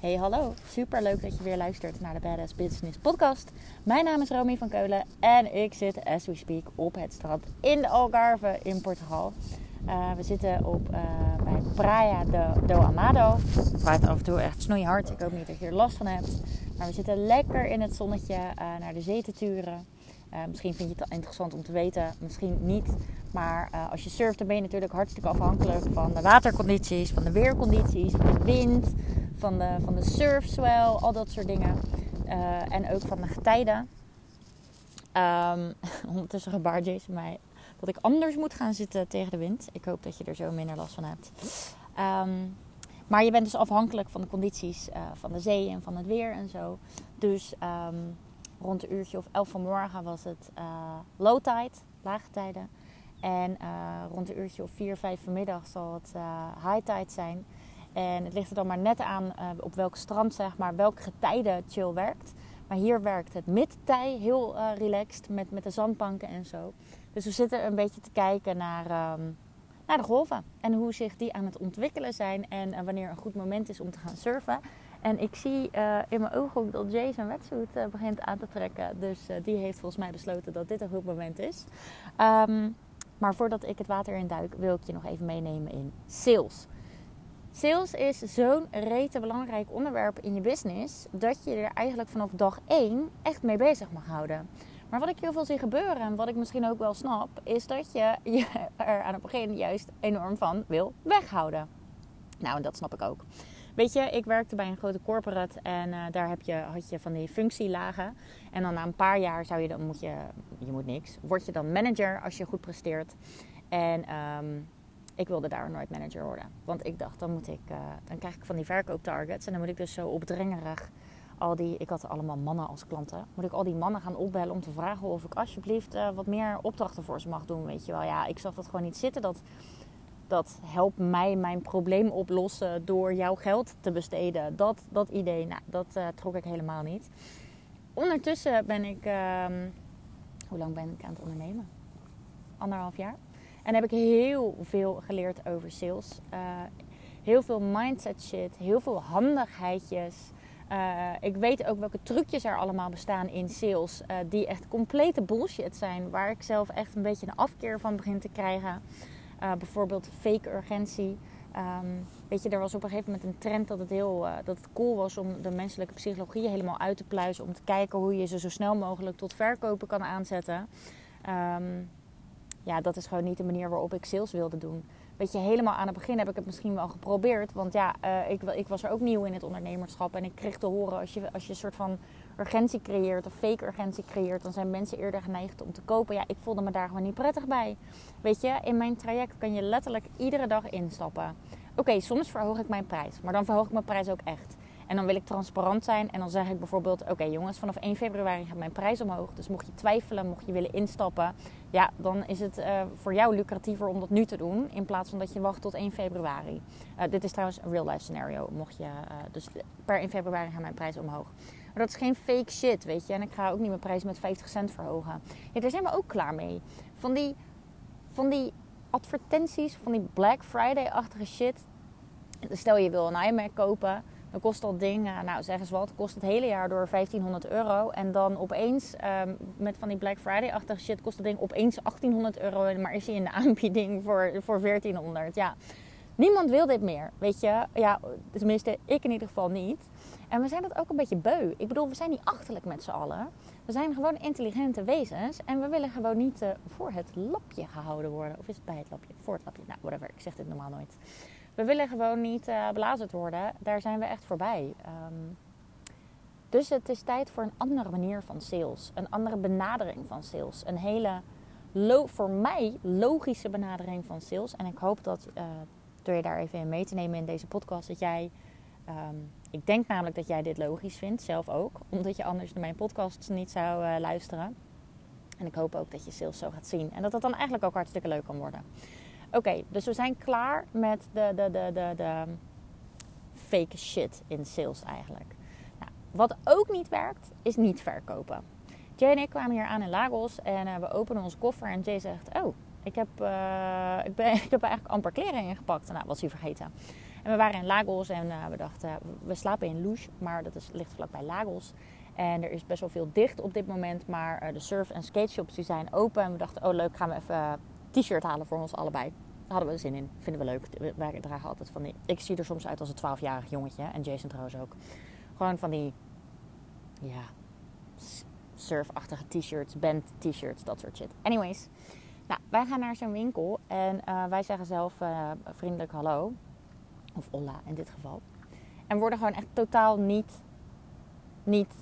Hey hallo, super leuk dat je weer luistert naar de Badass Business podcast. Mijn naam is Romy van Keulen en ik zit as we speak op het strand in Algarve in Portugal. Uh, we zitten op, uh, bij Praia do Amado. Het waait af en toe echt snoeihard, ik hoop niet dat je er last van hebt. Maar we zitten lekker in het zonnetje uh, naar de zee te turen. misschien vind je het interessant om te weten, misschien niet. Maar als je surft, dan ben je natuurlijk hartstikke afhankelijk van de watercondities, van de weercondities, van de wind, van de, van de surfswell, al dat soort dingen. Uh, en ook van de getijden. Um, ondertussen gebaart Jason mij dat ik anders moet gaan zitten tegen de wind. Ik hoop dat je er zo minder last van hebt. Um, maar je bent dus afhankelijk van de condities uh, van de zee en van het weer en zo. Dus um, rond een uurtje of elf vanmorgen was het uh, low tide, lage tijden. En rond een uurtje of vier, vijf vanmiddag zal het high tide zijn. En het ligt er dan maar net aan uh, op welk strand, zeg maar, welk getijde chill werkt. Maar hier werkt het midtij heel uh, relaxed met, met de zandbanken en zo. Dus we zitten een beetje te kijken naar, um, naar de golven. En hoe zich die aan het ontwikkelen zijn. En uh, wanneer een goed moment is om te gaan surfen. En ik zie in mijn ook dat Jay zijn wetsuit begint aan te trekken. Dus die heeft volgens mij besloten dat dit een goed moment is. Um, maar voordat ik het water in duik, wil ik je nog even meenemen in sales. Sales is zo'n rete belangrijk onderwerp in je business dat je er eigenlijk vanaf dag 1 echt mee bezig mag houden. Maar wat ik heel veel zie gebeuren en wat ik misschien ook wel snap, is dat je je er aan het begin juist enorm van wil weghouden. Nou, en dat snap ik ook. Weet je, ik werkte bij een grote corporate en uh, daar heb je, had je van die functielagen. En dan na een paar jaar zou je dan moet je, je moet niks, word je dan manager als je goed presteert. En um, ik wilde daar nooit manager worden. Want ik dacht, dan moet ik, uh, dan krijg ik van die verkooptargets. En dan moet ik dus zo opdringerig al die, ik had allemaal mannen als klanten. Moet ik al die mannen gaan opbellen om te vragen of ik alsjeblieft uh, wat meer opdrachten voor ze mag doen. Weet je wel, ja, ik zag dat gewoon niet zitten. Dat, dat helpt mij mijn probleem oplossen door jouw geld te besteden. Dat, dat idee, nou, dat uh, trok ik helemaal niet. Ondertussen ben ik, uh, hoe lang ben ik aan het ondernemen? Anderhalf jaar. En heb ik heel veel geleerd over sales. Uh, heel veel mindset shit, heel veel handigheidjes. Uh, ik weet ook welke trucjes er allemaal bestaan in sales. Uh, die echt complete bullshit zijn. Waar ik zelf echt een beetje een afkeer van begin te krijgen. bijvoorbeeld fake urgentie. Um, weet je, er was op een gegeven moment een trend dat het heel dat het cool was om de menselijke psychologie helemaal uit te pluizen. Om te kijken hoe je ze zo snel mogelijk tot verkopen kan aanzetten. Um, ja, dat is gewoon niet de manier waarop ik sales wilde doen. Weet je, helemaal aan het begin heb ik het misschien wel geprobeerd. Want ja, uh, ik, ik, was er ook nieuw in het ondernemerschap. En ik kreeg te horen, als je, als je een soort van urgentie creëert of fake urgentie creëert, dan zijn mensen eerder geneigd om te kopen. Ja, ik voelde me daar gewoon niet prettig bij. Weet je, in mijn traject kan je letterlijk iedere dag instappen. Oké, soms verhoog ik mijn prijs, maar dan verhoog ik mijn prijs ook echt. En dan wil ik transparant zijn en dan zeg ik bijvoorbeeld: Oké, jongens, vanaf 1 februari gaat mijn prijs omhoog. Dus mocht je twijfelen, mocht je willen instappen, ja, dan is het uh, voor jou lucratiever om dat nu te doen in plaats van dat je wacht tot 1 februari. Uh, dit is trouwens een real life scenario. Mocht je, uh, dus per 1 februari gaat mijn prijs omhoog. Maar dat is geen fake shit, weet je. En ik ga ook niet mijn prijs met 50 cent verhogen. Daar zijn we ook klaar mee. Van die, van die advertenties, van die Black Friday-achtige shit. Stel je wil een iMac kopen dan kost dat ding, uh, nou zeg eens wat, kost het hele jaar door 1500 euro. En dan opeens, um, met van die Black Friday-achtige shit, kost dat ding opeens 1800 euro. Maar is hij in de aanbieding voor, voor 1400. Ja, niemand wil dit meer, weet je. Ja, tenminste, ik in ieder geval niet. En we zijn dat ook een beetje beu. Ik bedoel, we zijn niet achterlijk met z'n allen. We zijn gewoon intelligente wezens. En we willen gewoon niet uh, voor het lapje gehouden worden. Of is het bij het lapje? Voor het lapje. Nou, whatever. Ik zeg dit normaal nooit. We willen gewoon niet uh, belazerd worden. Daar zijn we echt voorbij. Um, dus het is tijd voor een andere manier van sales. Een andere benadering van sales. Een hele, voor mij, logische benadering van sales. En ik hoop dat, uh, door je daar even in mee te nemen in deze podcast, dat jij... Um, ik denk namelijk dat jij dit logisch vindt, zelf ook. Omdat je anders naar mijn podcasts niet zou uh, luisteren. En ik hoop ook dat je sales zo gaat zien. En dat dat dan eigenlijk ook hartstikke leuk kan worden. Oké, dus we zijn klaar met de, de, de, de, de fake shit in sales eigenlijk. Nou, wat ook niet werkt, is niet verkopen. Jay en ik kwamen hier aan in Lagos en uh, we openen onze koffer en Jay zegt... Oh, ik heb, uh, ik, ben, ik heb eigenlijk amper kleren ingepakt. Nou, was hij vergeten. En we waren in Lagos en we dachten, we slapen in Luge, maar dat is, ligt vlakbij Lagos. En er is best wel veel dicht op dit moment, maar de surf- en skate shops die zijn open. En we dachten, oh leuk, gaan we even t-shirt halen voor ons allebei. Daar hadden we zin in. Vinden we leuk. Wij dragen altijd van die... Ik zie er soms uit als een 12-jarig jongetje. En Jason trouwens ook. Gewoon van die... Ja... Surfachtige t-shirts, band t-shirts, dat soort shit. Anyways. Nou, wij gaan naar zo'n winkel. En uh, wij zeggen zelf uh, vriendelijk hallo. Of olla in dit geval. En worden gewoon echt totaal niet... Niet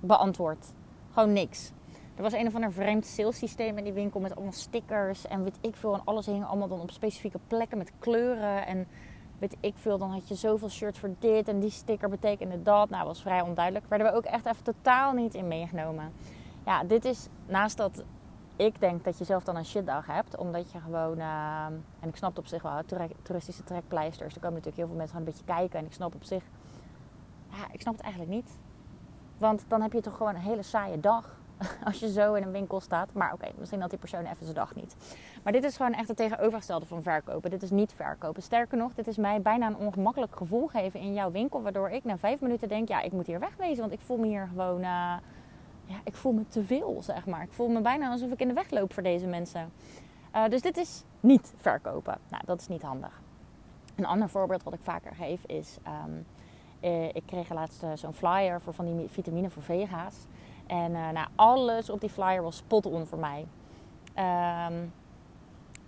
beantwoord. Gewoon niks. Er was een of ander vreemd salessysteem in die winkel met allemaal stickers en weet ik veel. En alles hing allemaal dan op specifieke plekken met kleuren. En weet ik veel, dan had je zoveel shirts voor dit en die sticker betekende dat. Nou, was vrij onduidelijk. Werden we ook echt even totaal niet in meegenomen. Ja, dit is naast dat ik denk dat je zelf dan een shitdag hebt. Omdat je gewoon, uh, en ik snap het op zich wel, toeristische trekpleisters. Er komen natuurlijk heel veel mensen gaan een beetje kijken. En ik snap op zich, ja, ik snap het eigenlijk niet. Want dan heb je toch gewoon een hele saaie dag. als je zo in een winkel staat. Maar oké, misschien had die persoon even zijn dag niet. Maar dit is gewoon echt het tegenovergestelde van verkopen. Dit is niet verkopen. Sterker nog, dit is mij bijna een ongemakkelijk gevoel geven in jouw winkel. Waardoor ik na vijf minuten denk, ja, ik moet hier wegwezen. Want ik voel me hier gewoon, uh, ja, ik voel me te veel, zeg maar. Ik voel me bijna alsof ik in de weg loop voor deze mensen. Uh, dus dit is niet verkopen. Nou, dat is niet handig. Een ander voorbeeld wat ik vaker geef is... Um, ik kreeg laatst zo'n flyer voor van die vitamine voor vega's. En uh, nou, alles op die flyer was spot on voor mij. Um,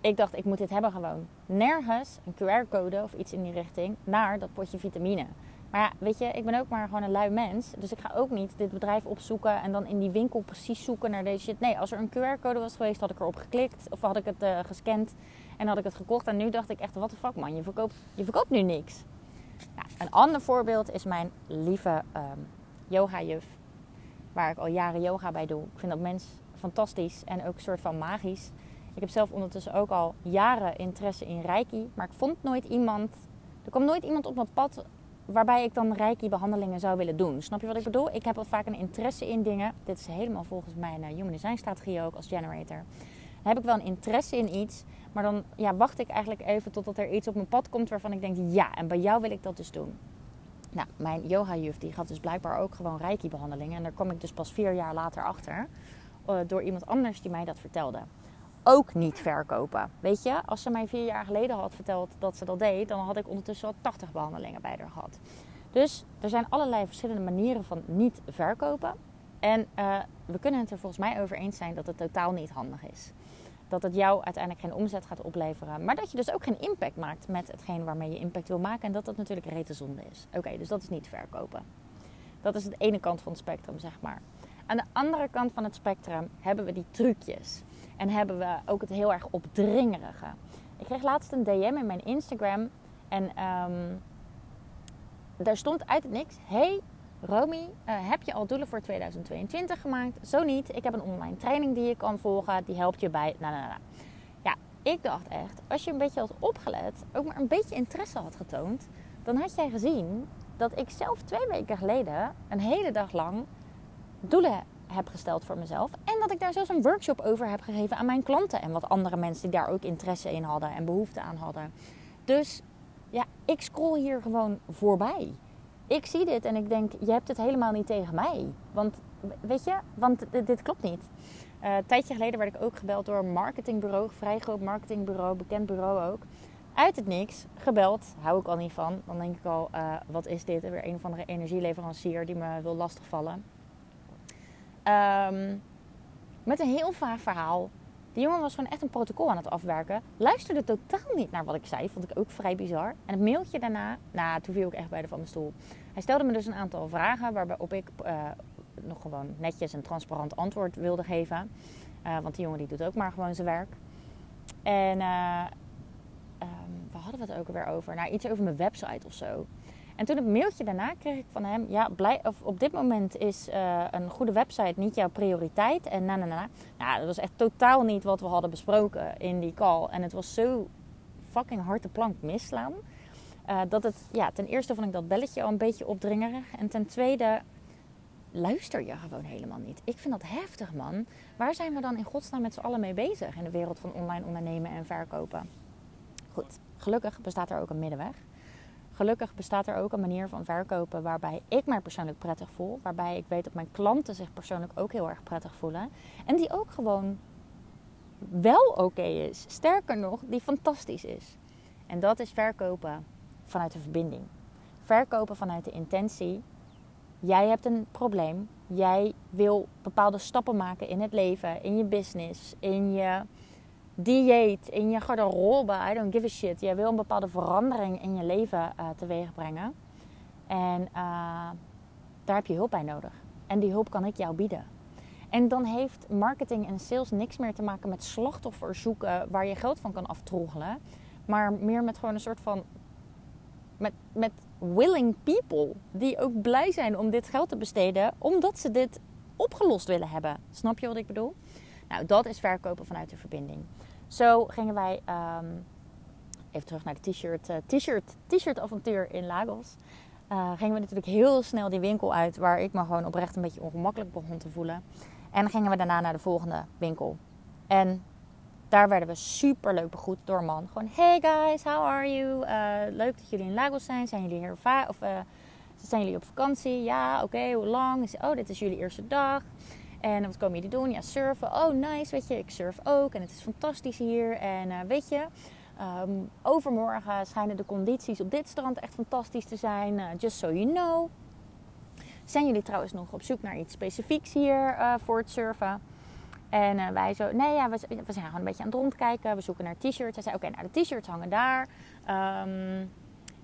ik dacht, ik moet dit hebben gewoon. Nergens een QR-code of iets in die richting naar dat potje vitamine. Maar ja, weet je, ik ben ook maar gewoon een lui mens. Dus ik ga ook niet dit bedrijf opzoeken en dan in die winkel precies zoeken naar deze shit. Nee, als er een QR-code was geweest, had ik erop geklikt of had ik het uh, gescand en had ik het gekocht. En nu dacht ik echt, wat de fuck man, je verkoopt, je verkoopt nu niks. Nou, een ander voorbeeld is mijn lieve um, yoga-juf waar ik al jaren yoga bij doe. Ik vind dat mens fantastisch en ook een soort van magisch. Ik heb zelf ondertussen ook al jaren interesse in Reiki, maar ik vond nooit iemand. Er kwam nooit iemand op mijn pad waarbij ik dan Reiki-behandelingen zou willen doen. Snap je wat ik bedoel? Ik heb al vaak een interesse in dingen. Dit is helemaal volgens mijn Human Design strategie ook als generator. Dan heb ik wel een interesse in iets, maar dan ja, wacht ik eigenlijk even totdat er iets op mijn pad komt waarvan ik denk: ja, en bij jou wil ik dat dus doen. Nou, mijn yoga-juf die gaf dus blijkbaar ook gewoon reiki-behandelingen. En daar kwam ik dus pas vier jaar later achter. Uh, door iemand anders die mij dat vertelde. Ook niet verkopen. Weet je, als ze mij vier jaar geleden had verteld dat ze dat deed, dan had ik ondertussen al 80 behandelingen bij haar gehad. Dus er zijn allerlei verschillende manieren van niet verkopen. En uh, we kunnen het er volgens mij over eens zijn dat het totaal niet handig is dat het jou uiteindelijk geen omzet gaat opleveren. Maar dat je dus ook geen impact maakt met hetgeen waarmee je impact wil maken. En dat dat natuurlijk rete zonde is. Oké, dus dat is niet verkopen. Dat is de ene kant van het spectrum, zeg maar. Aan de andere kant van het spectrum hebben we die trucjes. En hebben we ook het heel erg opdringerige. Ik kreeg laatst een DM in mijn Instagram. En um, daar stond uit het niks. Hey, Romy, uh, heb je al doelen voor 2022 gemaakt? Zo niet. Ik heb een online training die je kan volgen. Die helpt je bij. Nou, nou, nou. Ja, ik dacht echt, als je een beetje had opgelet, ook maar een beetje interesse had getoond, dan had jij gezien dat ik zelf twee weken geleden een hele dag lang doelen heb gesteld voor mezelf. En dat ik daar zelfs een workshop over heb gegeven aan mijn klanten en wat andere mensen die daar ook interesse in hadden en behoefte aan hadden. Dus ja, ik scroll hier gewoon voorbij ik zie dit en ik denk, je hebt het helemaal niet tegen mij. Want weet je, want dit, klopt niet. Uh, een tijdje geleden werd ik ook gebeld door een marketingbureau, vrij groot marketingbureau, bekend bureau ook. Uit het niks, gebeld, hou ik al niet van. Dan denk ik al, uh, wat is dit? Weer een of andere energieleverancier die me wil lastigvallen. Um, met een heel vaag verhaal. Die jongen was gewoon echt een protocol aan het afwerken. Luisterde totaal niet naar wat ik zei. Vond ik ook vrij bizar. En het mailtje daarna, nou, toen viel ik echt bij de van mijn stoel. Hij stelde me dus een aantal vragen waarop ik uh, nog gewoon netjes en transparant antwoord wilde geven. Uh, want die jongen die doet ook maar gewoon zijn werk. En uh, waar hadden we het ook alweer over? Nou, iets over mijn website of zo. En toen het mailtje daarna kreeg ik van hem: Ja, of op dit moment is uh, een goede website niet jouw prioriteit. En na, na, na. Nou, dat was echt totaal niet wat we hadden besproken in die call. En het was zo fucking hard de plank misslaan. Uh, dat het, ja, ten eerste vond ik dat belletje al een beetje opdringerig. En ten tweede luister je gewoon helemaal niet. Ik vind dat heftig, man. Waar zijn we dan in godsnaam met z'n allen mee bezig in de wereld van online ondernemen en verkopen? Goed, gelukkig bestaat er ook een middenweg. Gelukkig bestaat er ook een manier van verkopen waarbij ik mij persoonlijk prettig voel. Waarbij ik weet dat mijn klanten zich persoonlijk ook heel erg prettig voelen. En die ook gewoon wel oké is. Sterker nog, die fantastisch is. En dat is verkopen vanuit de verbinding. Verkopen vanuit de intentie. Jij hebt een probleem. Jij wil bepaalde stappen maken in het leven, in je business, in je dieet, in je garderobe. I don't give a shit. Jij wil een bepaalde verandering in je leven uh, teweeg brengen. En uh, daar heb je hulp bij nodig. En die hulp kan ik jou bieden. En dan heeft marketing en sales niks meer te maken met slachtoffer zoeken waar je geld van kan aftroggelen. Maar meer met gewoon een soort van. Met, met willing people. Die ook blij zijn om dit geld te besteden. Omdat ze dit opgelost willen hebben. Snap je wat ik bedoel? Nou, dat is verkopen vanuit de verbinding. Zo gingen wij. Um, even terug naar de t-shirt. Uh, t-shirt, t-shirt avontuur in Lagos. Uh, gingen we natuurlijk heel snel die winkel uit. Waar ik me gewoon oprecht een beetje ongemakkelijk begon te voelen. En gingen we daarna naar de volgende winkel. En daar werden we super leuk begroet door een man. Gewoon, hey guys, how are you? Uh, leuk dat jullie in Lagos zijn. Zijn jullie hier of, zijn jullie op vakantie? Ja, oké, hoe lang? Oh, dit is jullie eerste dag. En wat komen jullie doen? Ja, surfen. Oh, nice, weet je, ik surf ook. En het is fantastisch hier. En uh, weet je, um, overmorgen schijnen de condities op dit strand echt fantastisch te zijn. just so you know. Zijn jullie trouwens nog op zoek naar iets specifieks hier uh, voor het surfen? En wij zo, nee ja, we, zijn gewoon een beetje aan het rondkijken. We zoeken naar t-shirts. Hij zei, oké, nou de t-shirts hangen daar. Um,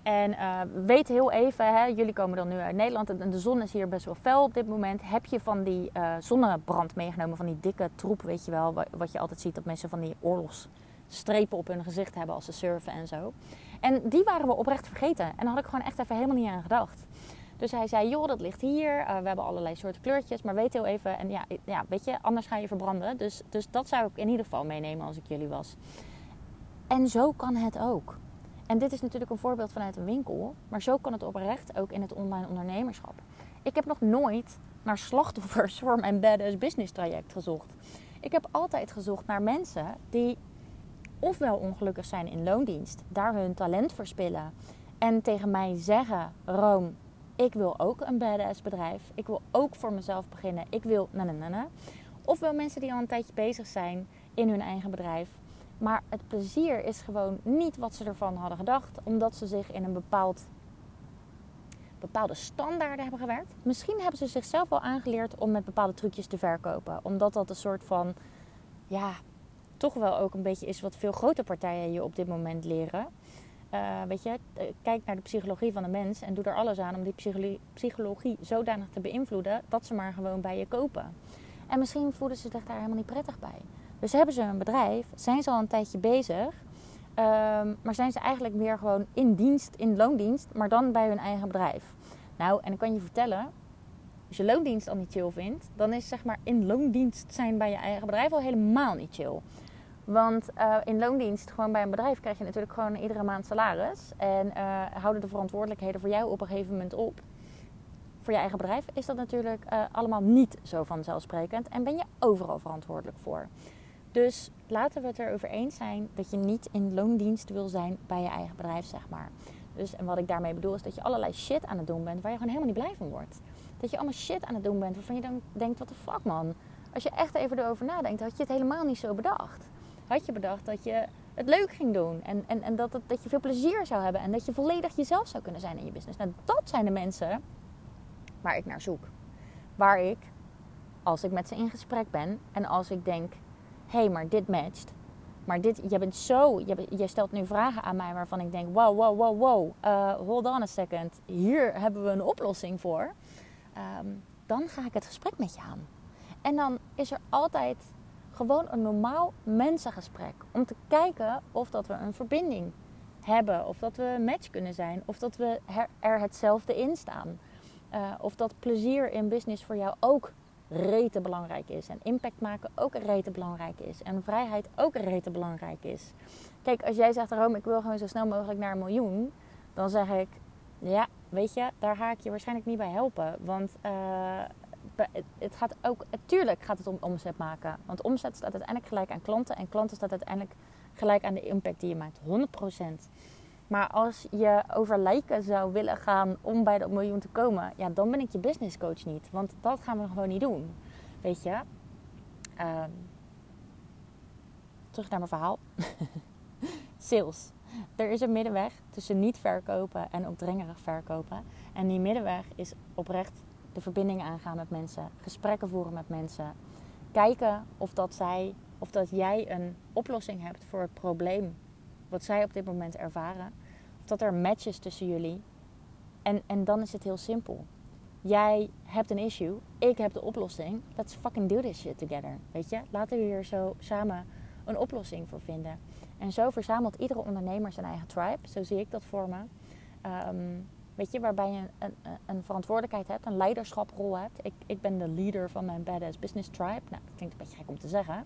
en uh, weet heel even, hè, jullie komen dan nu uit Nederland en de zon is hier best wel fel op dit moment. Heb je van die uh, zonnebrand meegenomen, van die dikke troep, weet je wel, wat je altijd ziet dat mensen van die oorlogsstrepen op hun gezicht hebben als ze surfen en zo. En die waren we oprecht vergeten. En daar had ik gewoon echt even helemaal niet aan gedacht. Dus hij zei, joh, dat ligt hier. Uh, we hebben allerlei soorten kleurtjes, maar weet heel even. En ja, ja, weet je, anders ga je verbranden. Dus, dus dat zou ik in ieder geval meenemen als ik jullie was. En zo kan het ook. En dit is natuurlijk een voorbeeld vanuit een winkel. Maar zo kan het oprecht ook in het online ondernemerschap. Ik heb nog nooit naar slachtoffers voor mijn badass business traject gezocht. Ik heb altijd gezocht naar mensen die ofwel ongelukkig zijn in loondienst, daar hun talent verspillen en tegen mij zeggen: Room, ik wil ook een badass bedrijf. Ik wil ook voor mezelf beginnen. Ik wil na na na. Ofwel mensen die al een tijdje bezig zijn in hun eigen bedrijf. Maar het plezier is gewoon niet wat ze ervan hadden gedacht. Omdat ze zich in een bepaald, bepaalde standaarden hebben gewerkt. Misschien hebben ze zichzelf wel aangeleerd om met bepaalde trucjes te verkopen. Omdat dat een soort van, ja, toch wel ook een beetje is wat veel grote partijen je op dit moment leren. Uh, weet je, eh, kijk naar de psychologie van de mens en doe er alles aan om die psychologie, psychologie zodanig te beïnvloeden dat ze maar gewoon bij je kopen. En misschien voelen ze zich daar helemaal niet prettig bij. Dus hebben ze een bedrijf, zijn ze al een tijdje bezig, um, maar zijn ze eigenlijk meer gewoon in dienst, in loondienst, maar dan bij hun eigen bedrijf. Nou, en ik kan je vertellen, als je loondienst al niet chill vindt, dan is zeg maar in loondienst zijn bij je eigen bedrijf al helemaal niet chill. Want uh, in loondienst, gewoon bij een bedrijf, krijg je natuurlijk gewoon iedere maand salaris. En uh, houden de verantwoordelijkheden voor jou op een gegeven moment op. Voor je eigen bedrijf is dat natuurlijk uh, allemaal niet zo vanzelfsprekend. En ben je overal verantwoordelijk voor. Dus laten we het erover eens zijn dat je niet in loondienst wil zijn bij je eigen bedrijf, zeg maar. Dus, en wat ik daarmee bedoel is dat je allerlei shit aan het doen bent waar je gewoon helemaal niet blij van wordt. Dat je allemaal shit aan het doen bent waarvan je dan denkt, wat de fuck man. Als je echt even erover nadenkt, had je het helemaal niet zo bedacht had je bedacht dat je het leuk ging doen. En, en, en dat, het, dat je veel plezier zou hebben. En dat je volledig jezelf zou kunnen zijn in je business. Nou, dat zijn de mensen waar ik naar zoek. Waar ik, als ik met ze in gesprek ben en als ik denk: hé, hey, maar dit matcht. Maar dit, je bent zo, je, je, stelt nu vragen aan mij waarvan ik denk: wow, wow, wow, wow, uh, hold on a second. Hier hebben we een oplossing voor. Um, dan ga ik het gesprek met je aan. En dan is er altijd gewoon een normaal mensengesprek. Om te kijken of dat we een verbinding hebben. Of dat we een match kunnen zijn. Of dat we er hetzelfde in staan. Uh, of dat plezier in business voor jou ook rete belangrijk is. En impact maken ook rete belangrijk is. En vrijheid ook rete belangrijk is. Kijk, als jij zegt, Rome, ik wil gewoon zo snel mogelijk naar een miljoen. Dan zeg ik, ja, weet je, daar ga ik je waarschijnlijk niet bij helpen. Want uh, het gaat ook, natuurlijk gaat het om omzet maken. Want omzet staat uiteindelijk gelijk aan klanten en klanten staat uiteindelijk gelijk aan de impact die je maakt. 100%. Maar als je over lijken zou willen gaan om bij dat miljoen te komen, ja, dan ben ik je business coach niet. Want dat gaan we gewoon niet doen. Weet je? Ehm, terug naar mijn verhaal. Sales. Er is een middenweg tussen niet verkopen en opdringerig verkopen. En die middenweg is oprecht de verbinding aangaan met mensen, gesprekken voeren met mensen, kijken of dat zij of dat jij een oplossing hebt voor het probleem wat zij op dit moment ervaren. Dat er matches tussen jullie. En, en dan is het heel simpel. Jij hebt een issue, ik heb de oplossing. Let's fucking do this shit together. Weet je? Laten we hier zo samen een oplossing voor vinden. En zo verzamelt iedere ondernemer zijn eigen tribe. Zo zie ik dat voor me. Um, weet je, waarbij je een, een, een, verantwoordelijkheid hebt, een leiderschaprol hebt. Ik, ik ben de leader van mijn Badass Business Tribe. Nou, dat klinkt een beetje gek om te zeggen.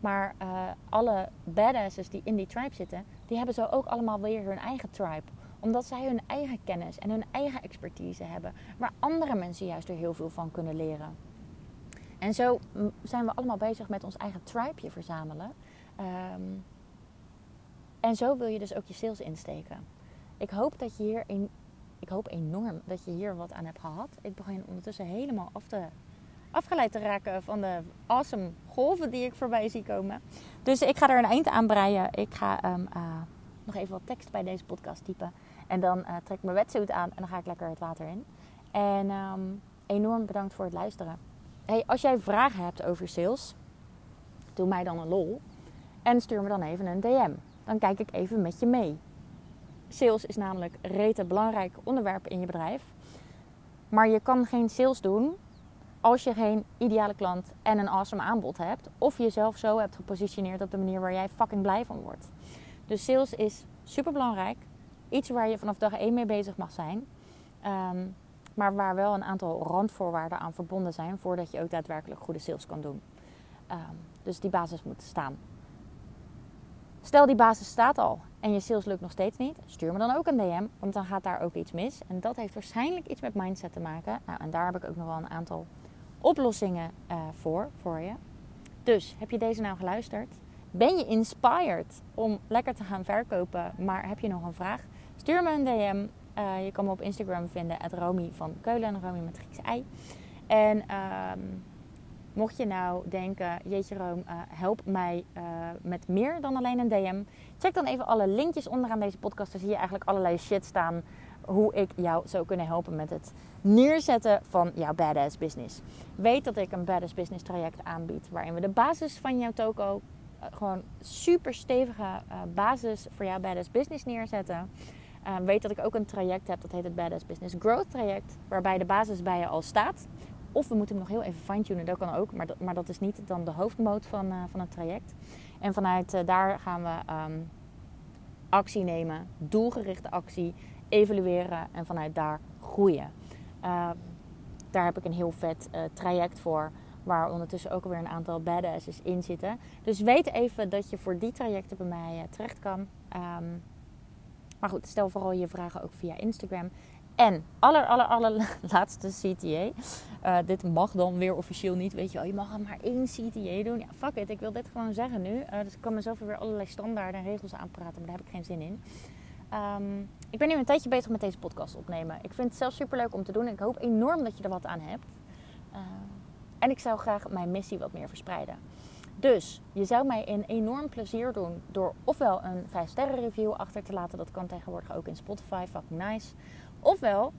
Maar uh, alle badasses die in die tribe zitten, die hebben zo ook allemaal weer hun eigen tribe. Omdat zij hun eigen kennis en hun eigen expertise hebben. Waar andere mensen juist er heel veel van kunnen leren. En zo zijn we allemaal bezig met ons eigen tribeje verzamelen. Um, en zo wil je dus ook je sales insteken. Ik hoop dat je hier in, ik hoop enorm dat je hier wat aan hebt gehad. Ik begin ondertussen helemaal af te afgeleid te raken van de awesome golven die ik voorbij zie komen. Dus ik ga er een eind aan breien. Ik ga um, uh, nog even wat tekst bij deze podcast typen. En dan uh, trek ik mijn wetsuit aan en dan ga ik lekker het water in. En um, enorm bedankt voor het luisteren. Hey, als jij vragen hebt over sales, doe mij dan een lol. En stuur me dan even een DM. Dan kijk ik even met je mee. Sales is namelijk rete belangrijk onderwerp in je bedrijf. Maar je kan geen sales doen als je geen ideale klant en een awesome aanbod hebt. Of jezelf zo hebt gepositioneerd op de manier waar jij fucking blij van wordt. Dus sales is super belangrijk. Iets waar je vanaf dag 1 mee bezig mag zijn. Ehm, maar waar wel een aantal randvoorwaarden aan verbonden zijn voordat je ook daadwerkelijk goede sales kan doen. Um, dus die basis moet staan. Stel die basis staat al en je sales lukt nog steeds niet, stuur me dan ook een DM, want dan gaat daar ook iets mis. En dat heeft waarschijnlijk iets met mindset te maken. Nou, en daar heb ik ook nog wel een aantal oplossingen uh, voor, voor je. Dus, heb je deze nou geluisterd? Ben je inspired om lekker te gaan verkopen, maar heb je nog een vraag? Stuur me een DM. Uh, je kan me op Instagram vinden, at Romy van Keulen, Romy met Grieks ei. En uh, mocht je nou denken, jeetje Room, uh, help mij met meer dan alleen een DM. Check dan even alle linkjes onderaan deze podcast. Daar zie je eigenlijk allerlei shit staan hoe ik jou zou kunnen helpen met het neerzetten van jouw badass business. Weet dat ik een badass business traject aanbied waarin we de basis van jouw toko uh, gewoon super stevige uh, basis voor jouw badass business neerzetten. Uh, weet dat ik ook een traject heb, dat heet het Badass Business Growth traject, waarbij de basis bij je al staat. Of we moeten hem nog heel even fine-tunen, dat kan ook, maar dat, maar dat is niet dan de hoofdmoot van, van het traject. En vanuit daar gaan we um, actie nemen, doelgerichte actie evalueren en vanuit daar groeien. Uh, daar heb ik een heel vet uh, traject voor. Waar ondertussen ook alweer een aantal badasses in zitten. Dus weet even dat je voor die trajecten bij mij uh, terecht kan. Um, maar goed, stel vooral je vragen ook via Instagram. En aller, aller, aller laatste CTA. Uh, dit mag dan weer officieel niet. Weet je wel, je mag maar één CTA doen. Ja, fuck it. Ik wil dit gewoon zeggen nu. Uh, dus ik kan mezelf weer allerlei standaarden en regels aanpraten. Maar daar heb ik geen zin in. Um, ik ben nu een tijdje bezig met deze podcast opnemen. Ik vind het zelf super leuk om te doen. En ik hoop enorm dat je er wat aan hebt. Uh, en ik zou graag mijn missie wat meer verspreiden. Dus je zou mij een enorm plezier doen door ofwel een 5 sterren review achter te laten. Dat kan tegenwoordig ook in Spotify, fucking nice. Ofwel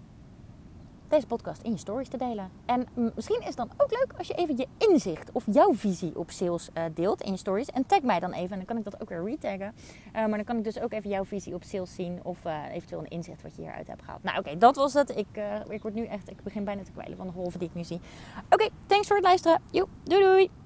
deze podcast in je stories te delen. En misschien is het dan ook leuk als je even je inzicht of jouw visie op sales uh, deelt in je stories. En tag mij dan even en dan kan ik dat ook weer retaggen. Uh, maar dan kan ik dus ook even jouw visie op sales zien of uh, eventueel een inzicht wat je hieruit hebt gehaald. Nou oké, dat was het. Ik, ik word nu echt, ik begin bijna te kwijlen van de golven die ik nu zie. Oké, thanks voor het luisteren. Joe, doei doei!